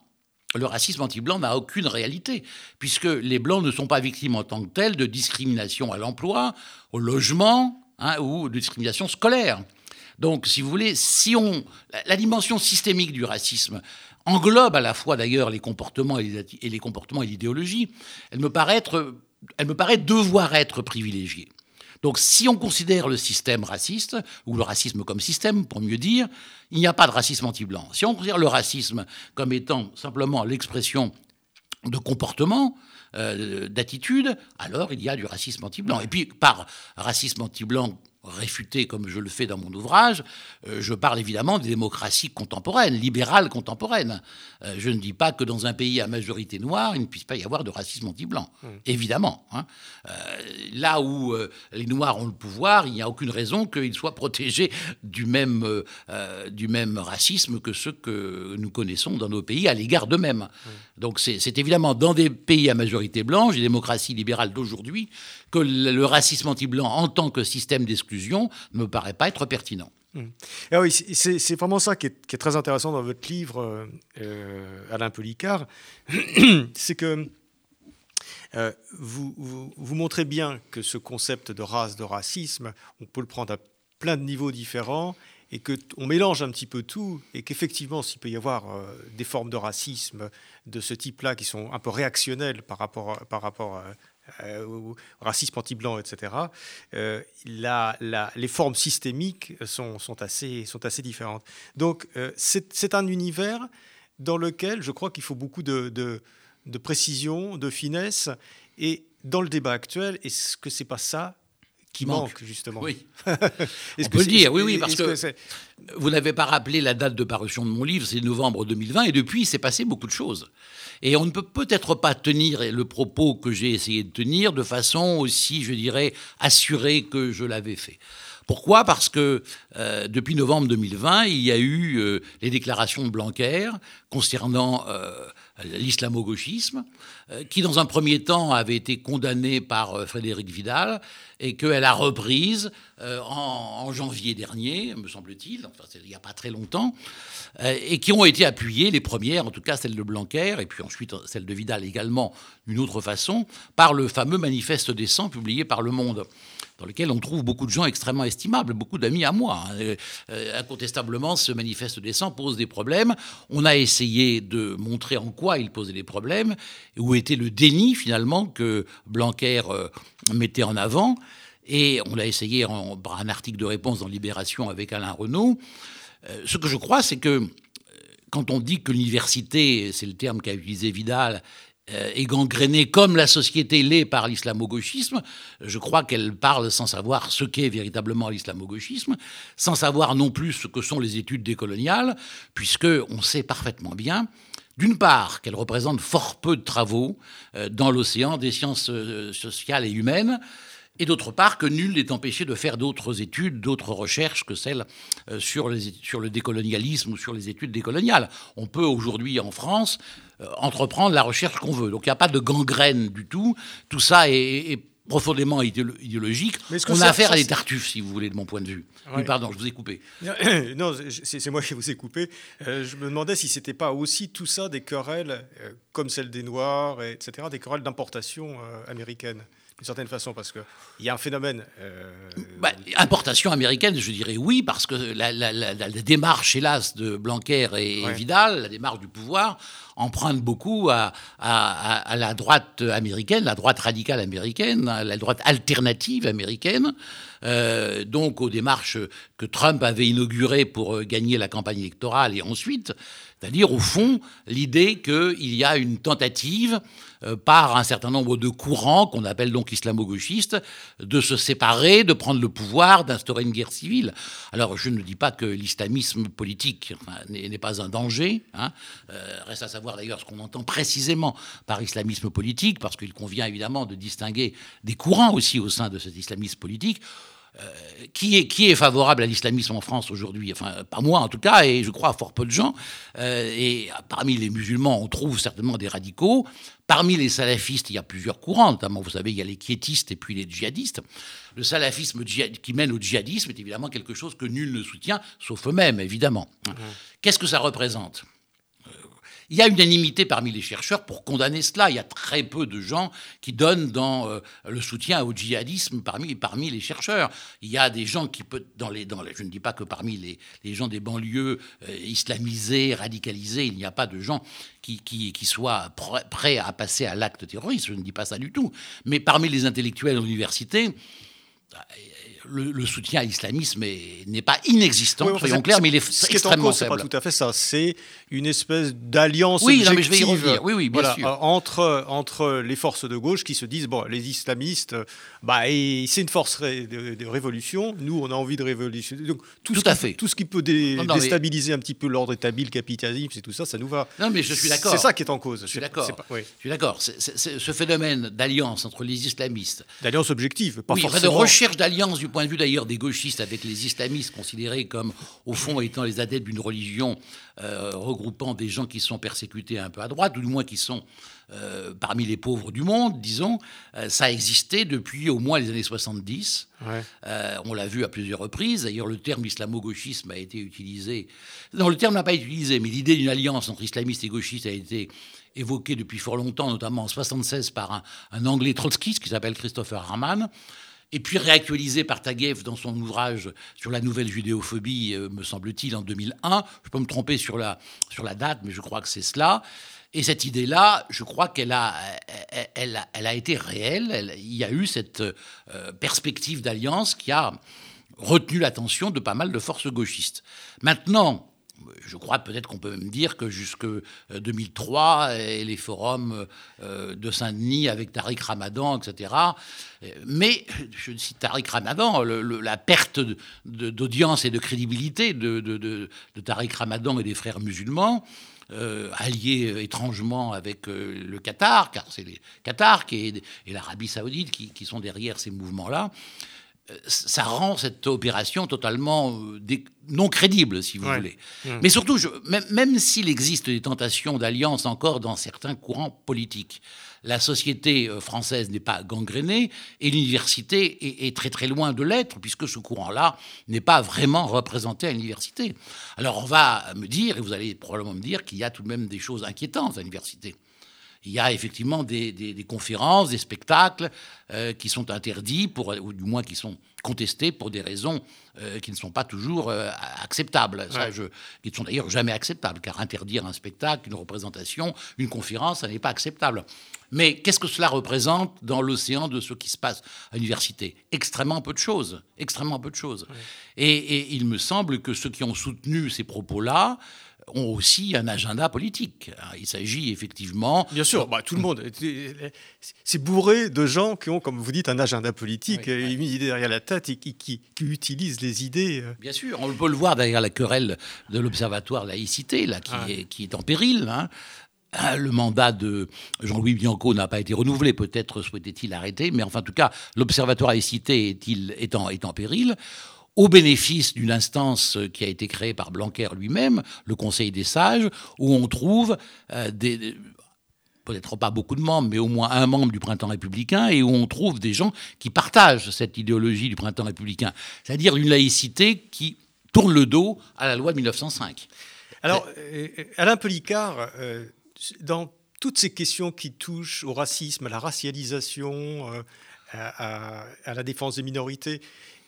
le racisme anti-blanc n'a aucune réalité, puisque les blancs ne sont pas victimes en tant que tels de discrimination à l'emploi, au logement hein, ou de discrimination scolaire. Donc, si vous voulez, si on la dimension systémique du racisme englobe à la fois d'ailleurs les comportements et les, comportements et l'idéologie, elle me paraît elle me paraît devoir être privilégiée. Donc si on considère le système raciste, ou le racisme comme système pour mieux dire, il n'y a pas de racisme anti-blanc. Si on considère le racisme comme étant simplement l'expression de comportement, euh, d'attitude, alors il y a du racisme anti-blanc. Et puis par racisme anti-blanc, réfuté comme je le fais dans mon ouvrage, euh, je parle évidemment des démocraties contemporaines, libérales contemporaines. Euh, je ne dis pas que dans un pays à majorité noire, il ne puisse pas y avoir de racisme anti-blanc, mmh. évidemment. Hein. Euh, là où les Noirs ont le pouvoir, il n'y a aucune raison qu'ils soient protégés du même, du même racisme que ceux que nous connaissons dans nos pays à l'égard d'eux-mêmes. Mmh. Donc c'est évidemment dans des pays à majorité blanche, les démocraties libérales d'aujourd'hui, que le racisme anti-blanc en tant que système d'exclusion ne me paraît pas être pertinent. Mmh. Ah oui, c'est vraiment ça qui est, très intéressant dans votre livre, euh, Alain Policard, c'est que euh, vous, montrez bien que ce concept de race, de racisme, on peut le prendre à plein de niveaux différents et qu'on mélange un petit peu tout, et qu'effectivement, s'il peut y avoir euh, des formes de racisme de ce type-là qui sont un peu réactionnelles par rapport, par rapport euh, au racisme anti-blanc, etc., euh, les formes systémiques sont, sont, assez, sont assez différentes. Donc, c'est un univers dans lequel je crois qu'il faut beaucoup de, de, de précision, de finesse, et dans le débat actuel, est-ce que c'est pas ça qui manque, justement? Oui. On peut le dire, oui, oui, parce que, vous n'avez pas rappelé la date de parution de mon livre, c'est novembre 2020, et depuis, il s'est passé beaucoup de choses. Et on ne peut peut-être pas tenir le propos que j'ai essayé de tenir de façon aussi, je dirais, assurée que je l'avais fait. Pourquoi? Parce que euh, depuis novembre 2020, il y a eu euh, les déclarations de Blanquer concernant euh, l'islamo-gauchisme, qui dans un premier temps avait été condamné par Frédéric Vidal et qu'elle a reprise en, janvier dernier, me semble-t-il, enfin, il n'y a pas très longtemps, et qui ont été appuyées, les premières, en tout cas celle de Blanquer, et puis ensuite celle de Vidal également d'une autre façon, par le fameux manifeste des 100 publié par Le Monde dans lequel on trouve beaucoup de gens extrêmement estimables, beaucoup d'amis à moi. Hein. Euh, incontestablement, ce manifeste des 100 pose des problèmes. On a essayé de montrer en quoi il posait des problèmes, où était le déni finalement que Blanquer euh, mettait en avant. Et on l'a essayé en un article de réponse dans Libération avec Alain Renaud. Euh, ce que je crois, c'est que quand on dit que l'université, c'est le terme qu'a utilisé Vidal, euh, est gangrénée comme la société l'est par l'islamo-gauchisme, je crois qu'elle parle sans savoir ce qu'est véritablement l'islamo-gauchisme, sans savoir non plus ce que sont les études décoloniales, puisque on sait parfaitement bien d'une part, qu'elle représente fort peu de travaux euh, dans l'océan des sciences euh, sociales et humaines, et d'autre part que nul n'est empêché de faire d'autres études, d'autres recherches que celles sur, sur, le décolonialisme ou sur les études décoloniales. On peut aujourd'hui en France euh, entreprendre la recherche qu'on veut. Donc il n'y a pas de gangrène du tout. Tout ça est, profondément idéologique. On a affaire à des tartuffes, si vous voulez, de mon point de vue. Oui, pardon, je vous ai coupé. Non, c'est moi qui vous ai coupé. Euh, je me demandais si c'était pas aussi tout ça des querelles, euh, comme celle des Noirs, etc., des querelles d'importation américaine d'une certaine façon, parce qu'il y a un phénomène. Euh, bah, importation américaine, je dirais oui, parce que la, démarche, hélas, de Blanquer et Vidal, la démarche du pouvoir, emprunte beaucoup à, à, la droite américaine, la droite radicale américaine, la droite alternative américaine, euh, donc aux démarches que Trump avait inaugurées pour gagner la campagne électorale et ensuite, c'est-à-dire au fond l'idée qu'il y a une tentative euh, par un certain nombre de courants, qu'on appelle donc islamo-gauchistes, de se séparer, de prendre le pouvoir, d'instaurer une guerre civile. Alors je ne dis pas que l'islamisme politique n'est pas un danger. Hein. Euh, reste à savoir d'ailleurs ce qu'on entend précisément par islamisme politique, parce qu'il convient évidemment de distinguer des courants aussi au sein de cet islamisme politique. Euh, qui, est, qui est favorable à l'islamisme en France aujourd'hui? Enfin, pas moi en tout cas, et je crois à fort peu de gens. Euh, et parmi les musulmans, on trouve certainement des radicaux. Parmi les salafistes, il y a plusieurs courants, notamment, vous savez, il y a les quiétistes et puis les djihadistes. Le salafisme qui mène au djihadisme est évidemment quelque chose que nul ne soutient, sauf eux-mêmes, évidemment. Mmh. Qu'est-ce que ça représente? Il y a unanimité parmi les chercheurs pour condamner cela. Il y a très peu de gens qui donnent dans euh, le soutien au djihadisme parmi, les chercheurs. Il y a des gens qui dans je ne dis pas que parmi les, gens des banlieues euh, islamisés, radicalisés, il n'y a pas de gens qui, soient prêts à passer à l'acte terroriste. Je ne dis pas ça du tout. Mais parmi les intellectuels universités, le, soutien à l'islamisme n'est pas inexistant, soyons clairs, mais il est ce extrêmement qui est en cause, pas tout à fait ça. C'est une espèce d'alliance oui, objective je vais y revenir. Oui, oui, bien sûr. entre, entre les forces de gauche qui se disent bon, les islamistes, bah, c'est une force de, révolution. Nous, on a envie de révolution. Donc, tout, tout ce à qui, fait. Tout ce qui peut déstabiliser un petit peu l'ordre établi, le capitalisme, c'est tout ça, ça nous va. Non, mais je suis d'accord. C'est ça qui est en cause. Je suis d'accord. Je suis d'accord. Ce phénomène d'alliance entre les islamistes. D'alliance objective, pas oui, forcément. de recherche d'alliance du point de vue d'ailleurs des gauchistes avec les islamistes, considérés comme, au fond, étant les adeptes d'une religion euh, regroupant des gens qui sont persécutés un peu à droite, ou du moins qui sont euh, parmi les pauvres du monde, disons, euh, ça a existé depuis au moins les années 70. on l'a vu à plusieurs reprises. D'ailleurs, le terme islamo-gauchisme a été utilisé. Non, le terme n'a pas été utilisé, mais l'idée d'une alliance entre islamistes et gauchistes a été évoquée depuis fort longtemps, notamment en 76 par un, un Anglais trotskiste qui s'appelle Christopher Harman et puis réactualisé par Taguieff dans son ouvrage sur la nouvelle judéophobie, euh, me semble-t-il, en 2001. Je peux me tromper sur la, sur la date, mais je crois que c'est cela. Et cette idée-là, je crois qu'elle a, elle, a été réelle. il y a eu cette euh, perspective d'alliance qui a retenu l'attention de pas mal de forces gauchistes. Maintenant, je crois peut-être qu'on peut même dire que jusque 2003, euh, et les forums euh, de Saint-Denis avec Tariq Ramadan, etc. Mais, je cite Tariq Ramadan, la perte d'audience et de crédibilité de, Tariq Ramadan et des frères musulmans, euh, alliés étrangement avec le Qatar, car c'est les Qatar et, l'Arabie saoudite qui, sont derrière ces mouvements-là, ça rend cette opération totalement euh, non crédible, si vous voulez. Mais surtout, même, s'il existe des tentations d'alliance encore dans certains courants politiques, la société euh, française n'est pas gangrénée et l'université est, très très loin de l'être, puisque ce courant-là n'est pas vraiment représenté à l'université. Alors on va me dire, et vous allez probablement me dire, qu'il y a tout de même des choses inquiétantes à l'université il y a effectivement des, conférences, des spectacles euh, qui sont interdits, pour, ou du moins qui sont contestés pour des raisons euh, qui ne sont pas toujours euh, acceptables. Ça, je, qui ne sont d'ailleurs jamais acceptables, car interdire un spectacle, une représentation, une conférence, ça n'est pas acceptable. Mais qu'est-ce que cela représente dans l'océan de ce qui se passe à l'université? Extrêmement peu de choses. Extrêmement peu de choses. Et, et, il me semble que ceux qui ont soutenu ces propos-là ont aussi un agenda politique. Il s'agit effectivement... Bien sûr, bah, tout le monde. C'est bourré de gens qui ont, comme vous dites, un agenda politique, une idée derrière la tête et qui, utilisent les idées. Euh. Bien sûr, on peut le voir derrière la querelle de l'Observatoire laïcité, là, qui, est, qui est en péril. Hein. Ah, le mandat de Jean-Louis Bianco n'a pas été renouvelé, peut-être souhaitait-il arrêter, mais enfin, en tout cas, l'Observatoire laïcité est, est, en, est en péril au bénéfice d'une instance qui a été créée par Blanquer lui-même, le Conseil des sages, où on trouve euh, des, peut-être pas beaucoup de membres, mais au moins un membre du printemps républicain, et où on trouve des gens qui partagent cette idéologie du printemps républicain, c'est-à-dire une laïcité qui tourne le dos à la loi de 1905. Alors, euh, Alain Policard, euh, dans toutes ces questions qui touchent au racisme, à la racialisation, à, la défense des minorités,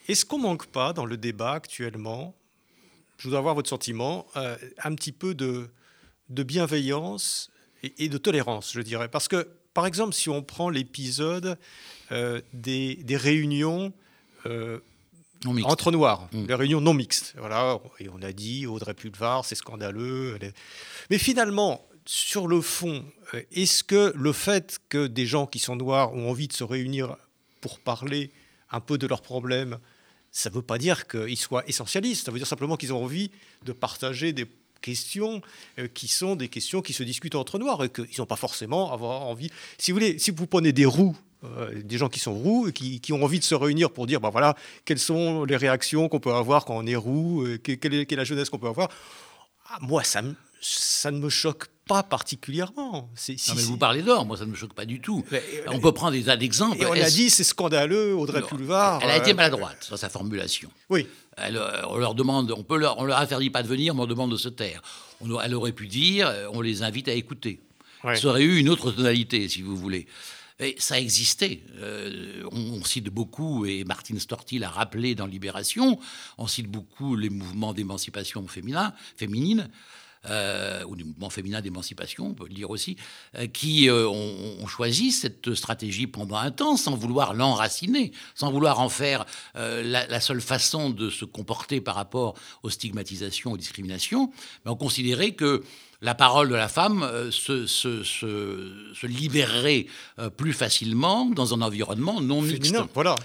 est-ce qu'on manque pas dans le débat actuellement, je voudrais avoir votre sentiment, euh, un petit peu de, de bienveillance et, de tolérance, je dirais? Parce que, par exemple, si on prend l'épisode euh, des, des, réunions euh, entre noirs, mmh. les réunions non mixtes, voilà, et on a dit Audrey Pulvar, c'est scandaleux. Mais finalement, sur le fond, est-ce que le fait que des gens qui sont noirs ont envie de se réunir pour parler un peu de leurs problèmes, ça ne veut pas dire qu'ils soient essentialistes, ça veut dire simplement qu'ils ont envie de partager des questions euh, qui sont des questions qui se discutent entre noirs et qu'ils n'ont pas forcément avoir envie. Si vous voulez, si vous prenez des roux, euh, des gens qui sont roux et qui, ont envie de se réunir pour dire, ben voilà, quelles sont les réactions qu'on peut avoir quand on est roux, euh, quelle, est, la jeunesse qu'on peut avoir. Ah, moi, ça, ça ne me choque pas particulièrement. non, mais vous parlez d'or, moi ça ne me choque pas du tout. on peut prendre des tas d'exemples. Et on a dit c'est scandaleux, Audrey Pulvar. Elle a été euh, maladroite dans sa formulation. Oui. Elle, euh, on leur demande, on peut leur, on leur interdit pas de venir, mais on demande de se taire. On, elle aurait pu dire, euh, on les invite à écouter. Ça aurait eu une autre tonalité, si vous voulez. Et ça existait. on, cite beaucoup, et Martine Storti l'a rappelé dans Libération, on cite beaucoup les mouvements d'émancipation féminin, féminine euh, ou du mouvement féminin d'émancipation, on peut le dire aussi, euh, qui euh, ont, choisi cette stratégie pendant un temps sans vouloir l'enraciner, sans vouloir en faire la, seule façon de se comporter par rapport aux stigmatisations, aux discriminations, mais ont considéré que la parole de la femme se, se, libérerait plus facilement dans un environnement non mixte. Voilà.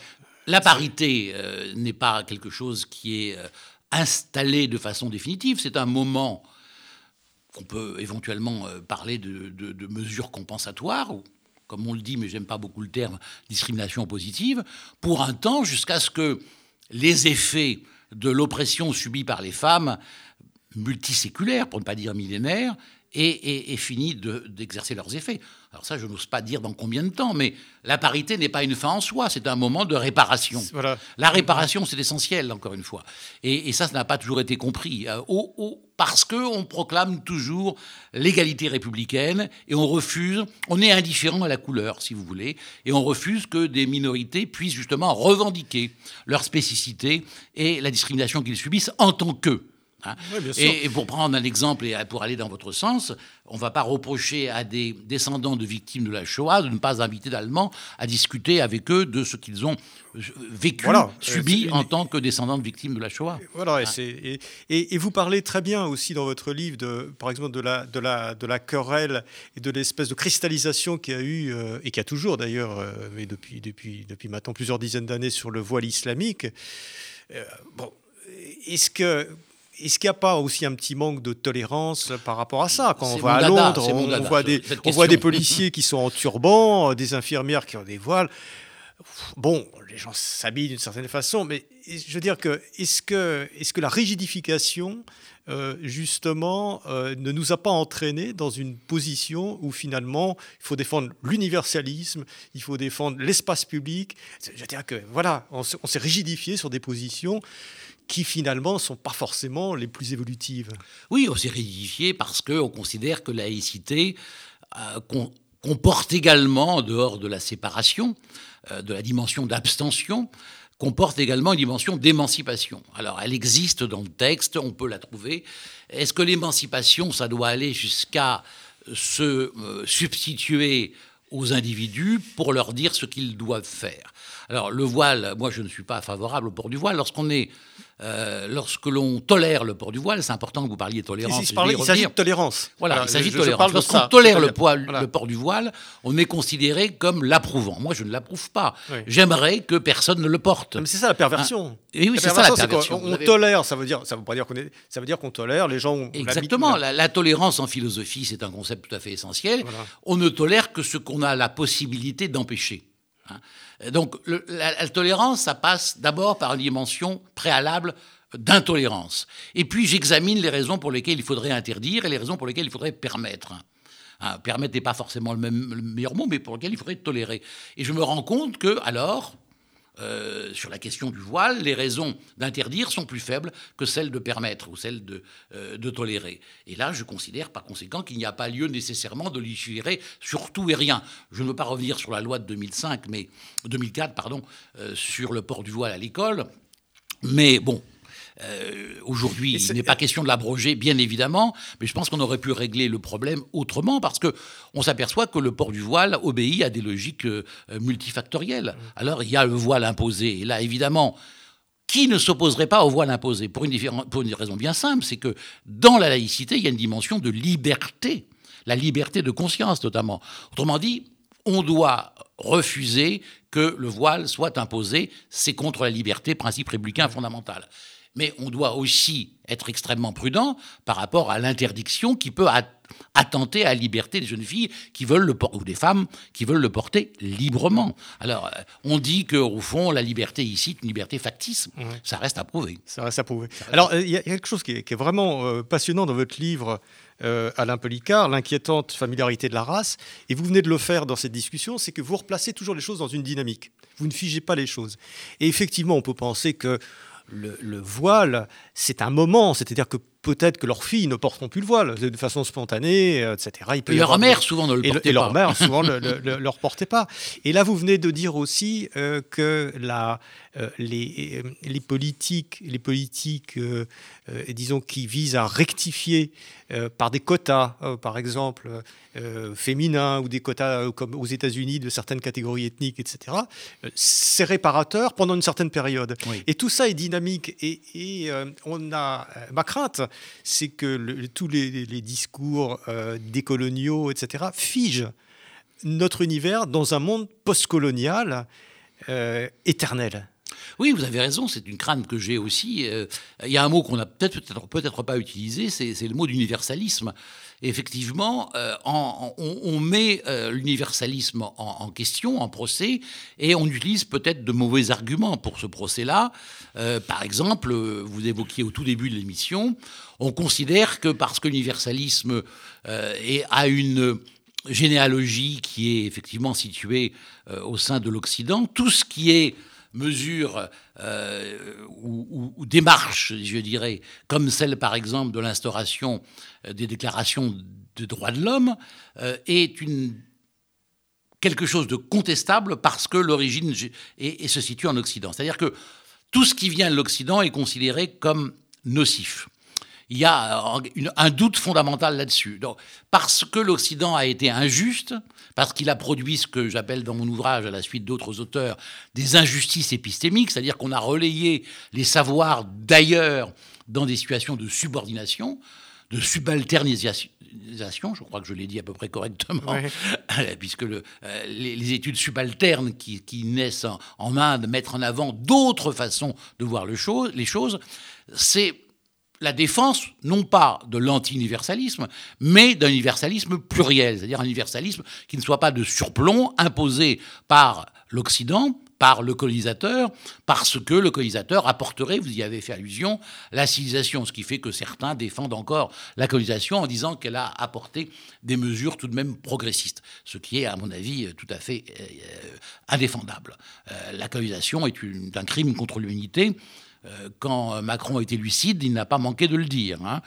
La parité n'est pas quelque chose qui est installé de façon définitive, c'est un moment on peut éventuellement euh, parler de, mesures compensatoires, ou, comme on le dit, mais j'aime pas beaucoup le terme, discrimination positive, pour un temps jusqu'à ce que les effets de l'oppression subie par les femmes multiséculaires, pour ne pas dire millénaires, et, fini d'exercer leurs effets. Alors ça, je n'ose pas dire dans combien de temps, mais la parité n'est pas une fin en soi, c'est un moment de réparation. La réparation, c'est essentiel, encore une fois. Et, ça, ça n'a pas toujours été compris, euh, parce qu'on proclame toujours l'égalité républicaine et on refuse, on est indifférent à la couleur, si vous voulez, et on refuse que des minorités puissent justement revendiquer leur spécificité et la discrimination qu'ils subissent en tant qu'eux. Hein. et, pour prendre un exemple et pour aller dans votre sens, on ne va pas reprocher à des descendants de victimes de la Shoah de ne pas inviter d'Allemands à discuter avec eux de ce qu'ils ont euh, vécu, euh, subi en tant que descendants de victimes de la Shoah. Voilà, et, et, vous parlez très bien aussi dans votre livre, de, par exemple, de la, de la, de la querelle et de l'espèce de cristallisation qu'il y a eu, euh, et qui a toujours d'ailleurs, mais depuis, depuis, depuis maintenant plusieurs dizaines d'années, sur le voile islamique. bon, est-ce que est-ce qu'il n'y a pas aussi un petit manque de tolérance par rapport à ça Quand on va à Londres, on, voit des, on voit des policiers qui sont en turban, euh, des infirmières qui ont des voiles. Bon, les gens s'habillent d'une certaine façon, mais je veux dire que est-ce que, est que la rigidification, euh, justement, euh, ne nous a pas entraînés dans une position où finalement il faut défendre l'universalisme, il faut défendre l'espace public? Je veux dire que voilà, on s'est rigidifié sur des positions qui finalement sont pas forcément les plus évolutives. Oui, on s'est rigidifié parce qu'on considère que la laïcité euh, comporte également, en dehors de la séparation, euh, de la dimension d'abstention, comporte également une dimension d'émancipation. Alors, elle existe dans le texte, on peut la trouver. Est-ce que l'émancipation, ça doit aller jusqu'à se euh, substituer aux individus pour leur dire ce qu'ils doivent faire? Alors, le voile, moi, je ne suis pas favorable au port du voile. Lorsqu'on est euh, lorsque l'on tolère le port du voile, c'est important que vous parliez de tolérance. Il, s'agit de tolérance. Voilà, il s'agit de tolérance. Lorsqu'on tolère le, le, port du voile, on est considéré comme l'approuvant. Moi, je ne l'approuve pas. J'aimerais que personne ne le porte. Mais c'est ça la perversion. Ah, oui, c'est ça la perversion. On, tolère, ça veut dire, ça veut pas dire qu'on est, ça veut dire qu'on tolère les gens. Exactement. La, tolérance en philosophie, c'est un concept tout à fait essentiel. On ne tolère que ce qu'on a la possibilité d'empêcher. Hein. Donc la, tolérance, ça passe d'abord par une dimension préalable d'intolérance. Et puis j'examine les raisons pour lesquelles il faudrait interdire et les raisons pour lesquelles il faudrait permettre. Hein, permettre n'est pas forcément le, même, le meilleur mot, mais pour lesquelles il faudrait tolérer. Et je me rends compte que, alors, euh, sur la question du voile, les raisons d'interdire sont plus faibles que celles de permettre ou celles de, euh, de tolérer. Et là, je considère par conséquent qu'il n'y a pas lieu nécessairement de légiférer sur tout et rien. Je ne veux pas revenir sur la loi de 2005, mais 2004, pardon, euh, sur le port du voile à l'école. Mais bon, euh, aujourd'hui, il n'est pas question de l'abroger, bien évidemment, mais je pense qu'on aurait pu régler le problème autrement parce que on s'aperçoit que le port du voile obéit à des logiques euh, multifactorielles. Mmh. Alors il y a le voile imposé, et là évidemment. Qui ne s'opposerait pas au voile imposé? Pour une, pour une raison bien simple, c'est que dans la laïcité, il y a une dimension de liberté, la liberté de conscience notamment. Autrement dit, on doit refuser que le voile soit imposé, c'est contre la liberté, principe républicain fondamental mais on doit aussi être extrêmement prudent par rapport à l'interdiction qui peut attenter à la liberté des jeunes filles qui veulent le ou des femmes qui veulent le porter librement. Alors, euh, on dit qu'au fond, la liberté ici est une liberté factice. Ça reste à prouver. Ça reste à prouver. Alors, il y, a quelque chose qui est, vraiment euh, passionnant dans votre livre. Euh, Alain Pelicard, l'inquiétante familiarité de la race, et vous venez de le faire dans cette discussion, c'est que vous replacez toujours les choses dans une dynamique. Vous ne figez pas les choses. Et effectivement, on peut penser que le, voile, c'est un moment, c'est-à-dire que peut-être que leurs filles ne porteront plus le voile de façon spontanée, euh, etc. et leur mère, souvent, ne le portait pas. Et leur mère, souvent, ne le, portait pas. Et là, vous venez de dire aussi euh, que la, les, les, politiques, les politiques disons, qui visent à rectifier par des quotas, par exemple, féminins, ou des quotas comme aux États-Unis de certaines catégories ethniques, etc., c'est réparateur pendant une certaine période. Et tout ça est dynamique. Et, et on a ma crainte, c'est que tous les, discours euh, décoloniaux, etc., figent notre univers dans un monde postcolonial euh, éternel. Oui, vous avez raison, c'est une crainte que j'ai aussi. Euh, il y a un mot qu'on n'a peut-être peut-être pas utilisé, c'est le mot d'universalisme. effectivement, euh, on, met euh, l'universalisme en, question, en procès, et on utilise peut-être de mauvais arguments pour ce procès-là. Par exemple, vous évoquiez au tout début de l'émission, on considère que parce que l'universalisme a une généalogie qui est effectivement située au sein de l'Occident, tout ce qui est mesures ou, ou, démarches, je dirais, comme celle par exemple de l'instauration des déclarations de droits de l'homme, euh, est quelque chose de contestable parce que l'origine se situe en Occident. C'est-à-dire que tout ce qui vient de l'Occident est considéré comme nocif. Il y a un doute fondamental là-dessus. Parce que l'Occident a été injuste, parce qu'il a produit ce que j'appelle dans mon ouvrage, à la suite d'autres auteurs, des injustices épistémiques, c'est-à-dire qu'on a relayé les savoirs d'ailleurs dans des situations de subordination, de subalternisation, je crois que je l'ai dit à peu près correctement, puisque le, euh, les, études subalternes qui, naissent en, Inde mettent en avant d'autres façons de voir le les choses, c'est la défense, non pas de l'anti-universalisme, mais d'un universalisme pluriel, c'est-à-dire un universalisme qui ne soit pas de surplomb imposé par l'Occident, par le colonisateur, parce que le colonisateur apporterait, vous y avez fait allusion, la civilisation, ce qui fait que certains défendent encore la colonisation en disant qu'elle a apporté des mesures tout de même progressistes, ce qui est, à mon avis, tout à fait euh, indéfendable. Euh, la colonisation est un crime contre l'humanité. Euh, quand Macron était lucide, il n'a pas manqué de le dire. Hein.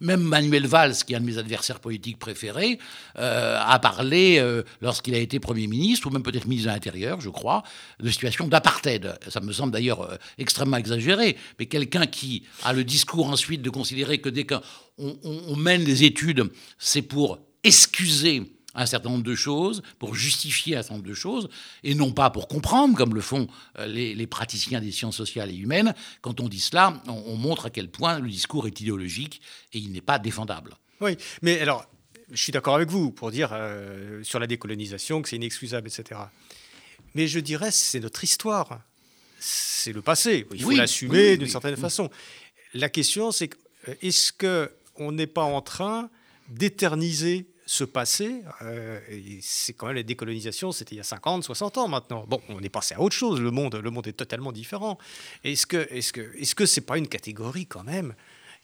Même Manuel Valls, qui est un de mes adversaires politiques préférés, euh, a parlé, euh, lorsqu'il a été Premier ministre, ou même peut-être ministre de l'Intérieur, je crois, de situation d'apartheid. Ça me semble d'ailleurs extrêmement exagéré. Mais quelqu'un qui a le discours ensuite de considérer que dès qu'on on mène des études, c'est pour excuser un certain nombre de choses, pour justifier un certain nombre de choses, et non pas pour comprendre, comme le font euh, les, praticiens des sciences sociales et humaines. Quand on dit cela, on, montre à quel point le discours est idéologique et il n'est pas défendable. Oui, mais alors, je suis d'accord avec vous pour dire euh, sur la décolonisation que c'est inexcusable, etc. Mais je dirais c'est notre histoire, c'est le passé. Il faut l'assumer d'une certaine façon. La question, c'est euh, est-ce que on n'est pas en train d'éterniser ce passé, euh, c'est quand même la décolonisation, c'était il y a 50, 60 ans maintenant. Bon, on est passé à autre chose, le monde, le monde est totalement différent. Est-ce que est-ce que est-ce que pas une catégorie quand même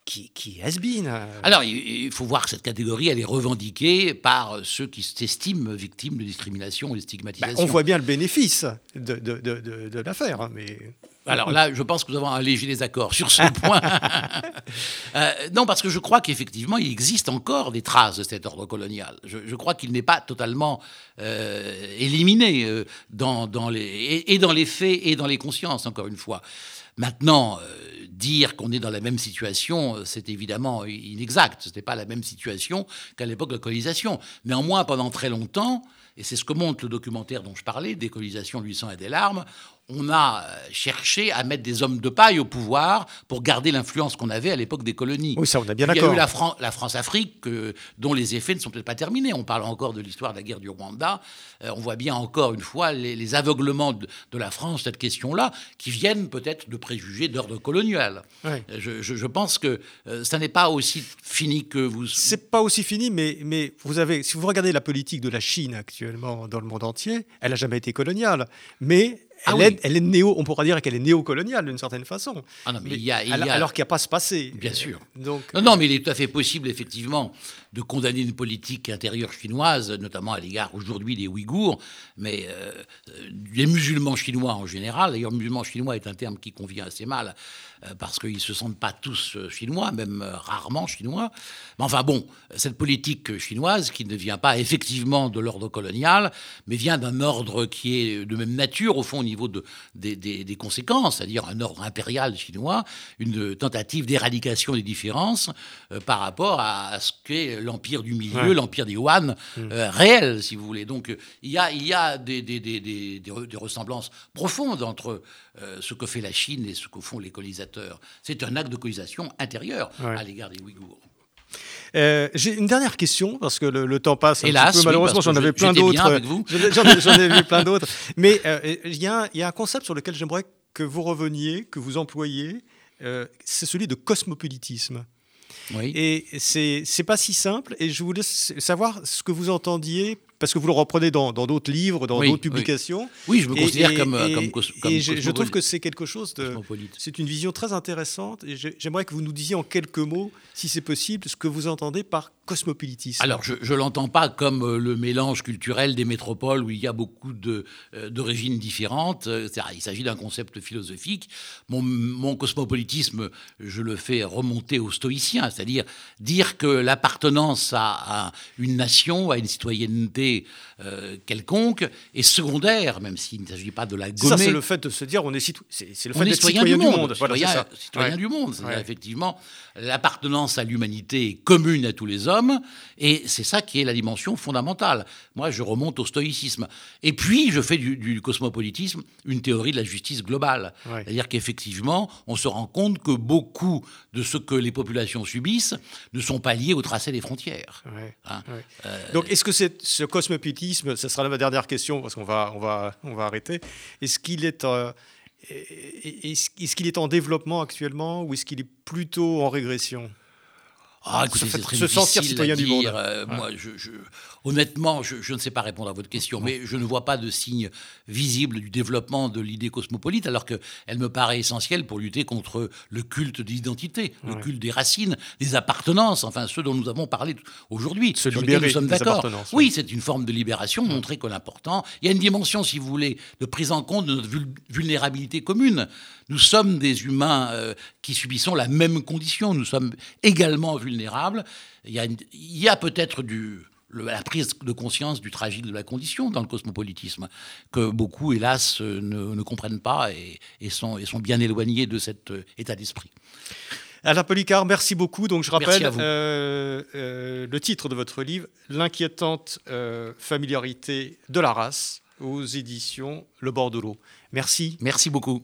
qui, qui has been euh Alors, il faut voir que cette catégorie, elle est revendiquée par ceux qui s'estiment victimes de discrimination et de stigmatisation. Bah, on voit bien le bénéfice de, de, de, de l'affaire, hein, mais... Alors là, je pense que nous avons un léger désaccord sur ce point. Euh, non, parce que je crois qu'effectivement, il existe encore des traces de cet ordre colonial. Je, crois qu'il n'est pas totalement euh, éliminé dans, dans les, et, dans les faits et dans les consciences, encore une fois. Maintenant, dire qu'on est dans la même situation, c'est évidemment inexact. Ce n'était pas la même situation qu'à l'époque de la colonisation. Néanmoins, pendant très longtemps, et c'est ce que montre le documentaire dont je parlais, Décolonisation, lui sang et des larmes, on a euh, cherché à mettre des hommes de paille au pouvoir pour garder l'influence qu'on avait à l'époque des colonies. Oui, ça, on a bien d'accord. Il y a eu la, la France-Afrique, dont les effets ne sont peut-être pas terminés. On parle encore de l'histoire de la guerre du Rwanda. Euh, on voit bien encore une fois les, aveuglements de, la France, cette question-là, qui viennent peut-être de préjugés d'ordre colonial. Euh, je, pense que ça n'est pas aussi fini que vous. C'est pas aussi fini, mais, mais vous avez, si vous regardez la politique de la Chine actuellement dans le monde entier, elle n'a jamais été coloniale. Mais ah elle, est, néo, on pourra dire qu'elle est néocoloniale d'une certaine façon. Ah non, mais, il y a, Alors qu'il n'y a pas ce passé. Bien sûr. Donc, non, non, mais il est tout à fait possible, effectivement, de condamner une politique intérieure chinoise, notamment à l'égard aujourd'hui des Ouïghours, mais euh, des musulmans chinois en général. D'ailleurs, musulman chinois est un terme qui convient assez mal euh, parce qu'ils ne se sentent pas tous euh, chinois, même euh, rarement chinois. Mais enfin bon, cette politique chinoise qui ne vient pas effectivement de l'ordre colonial, mais vient d'un ordre qui est de même nature au fond au niveau de, des, conséquences, c'est-à-dire un ordre impérial chinois, une tentative d'éradication des différences par rapport à, ce qu'est l'empire du milieu, l'empire des Han, mm. réel, si vous voulez. Donc il y a, il y a des, des, ressemblances profondes entre ce que fait la Chine et ce que font les colonisateurs c'est un acte de colonisation intérieur à l'égard des Ouïghours. Euh, j'ai une dernière question parce que le, temps passe. Un Hélas, petit peu, malheureusement, j'en avais plein d'autres. J'en ai, vu plein d'autres. Mais euh, il y, a un concept sur lequel j'aimerais que vous reveniez, que vous employiez. Euh, c'est celui de cosmopolitisme. Oui. Et c'est pas si simple. Et je voulais savoir ce que vous entendiez parce que vous le reprenez dans d'autres livres, dans d'autres publications. Oui. je me considère comme, et, comme, comme, et je, trouve que c'est quelque chose de. C'est une vision très intéressante. Et j'aimerais que vous nous disiez en quelques mots, si c'est possible, ce que vous entendez par cosmopolitisme. Alors, je ne l'entends pas comme euh, le mélange culturel des métropoles où il y a beaucoup euh, d'origines différentes. Il s'agit d'un concept philosophique. Mon, mon, cosmopolitisme, je le fais remonter aux stoïciens, c'est-à-dire dire que l'appartenance à, à, une nation, à une citoyenneté be euh, quelconque est secondaire, même s'il ne s'agit pas de la gommer. Ça, c'est le fait de se dire on est, c'est le fait d'être citoyen, du monde. Citoyen, citoyen du monde. C'est effectivement l'appartenance à l'humanité est commune à tous les hommes, et c'est ça qui est la dimension fondamentale. Moi, je remonte au stoïcisme. Et puis, je fais du, cosmopolitisme une théorie de la justice globale. C'est-à-dire qu'effectivement, on se rend compte que beaucoup de ce que les populations subissent ne sont pas liés au tracé des frontières. Hein. Euh, Donc, est-ce que ce cosmopolitisme, ce sera ma dernière question, parce qu'on va, on va, on va arrêter, est-ce qu'il est... Euh, est-ce qu'il est en développement actuellement ou est-ce qu'il est plutôt en régression? Ah, écoutez, se, très se sentir citoyen du monde. Euh, moi, je, honnêtement, je, ne sais pas répondre à votre question, mais je ne vois pas de signe visible du développement de l'idée cosmopolite, alors qu'elle me paraît essentielle pour lutter contre le culte de l'identité, le culte des racines, des appartenances, enfin ceux dont nous avons parlé aujourd'hui, sur lesquels nous sommes d'accord. Oui, c'est une forme de libération, montrer que l'important, il y a une dimension, si vous voulez, de prise en compte de notre vulnérabilité commune. Nous sommes des humains euh, qui subissons la même condition. Nous sommes également vulnérables. Il y a, peut-être la prise de conscience du tragique de la condition dans le cosmopolitisme, que beaucoup, hélas, ne, comprennent pas et, sont, bien éloignés de cet euh, état d'esprit. Alain Policard, merci beaucoup. Donc, je rappelle euh, le titre de votre livre, L'inquiétante familiarité de la race, aux éditions Le Bordelot. Merci. Merci beaucoup.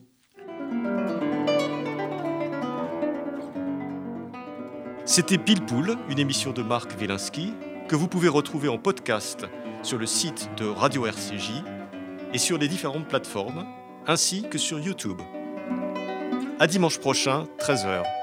C'était Pile Poule, une émission de Marc Wielinski que vous pouvez retrouver en podcast sur le site de Radio RCJ et sur les différentes plateformes, ainsi que sur YouTube. À dimanche prochain, 13h.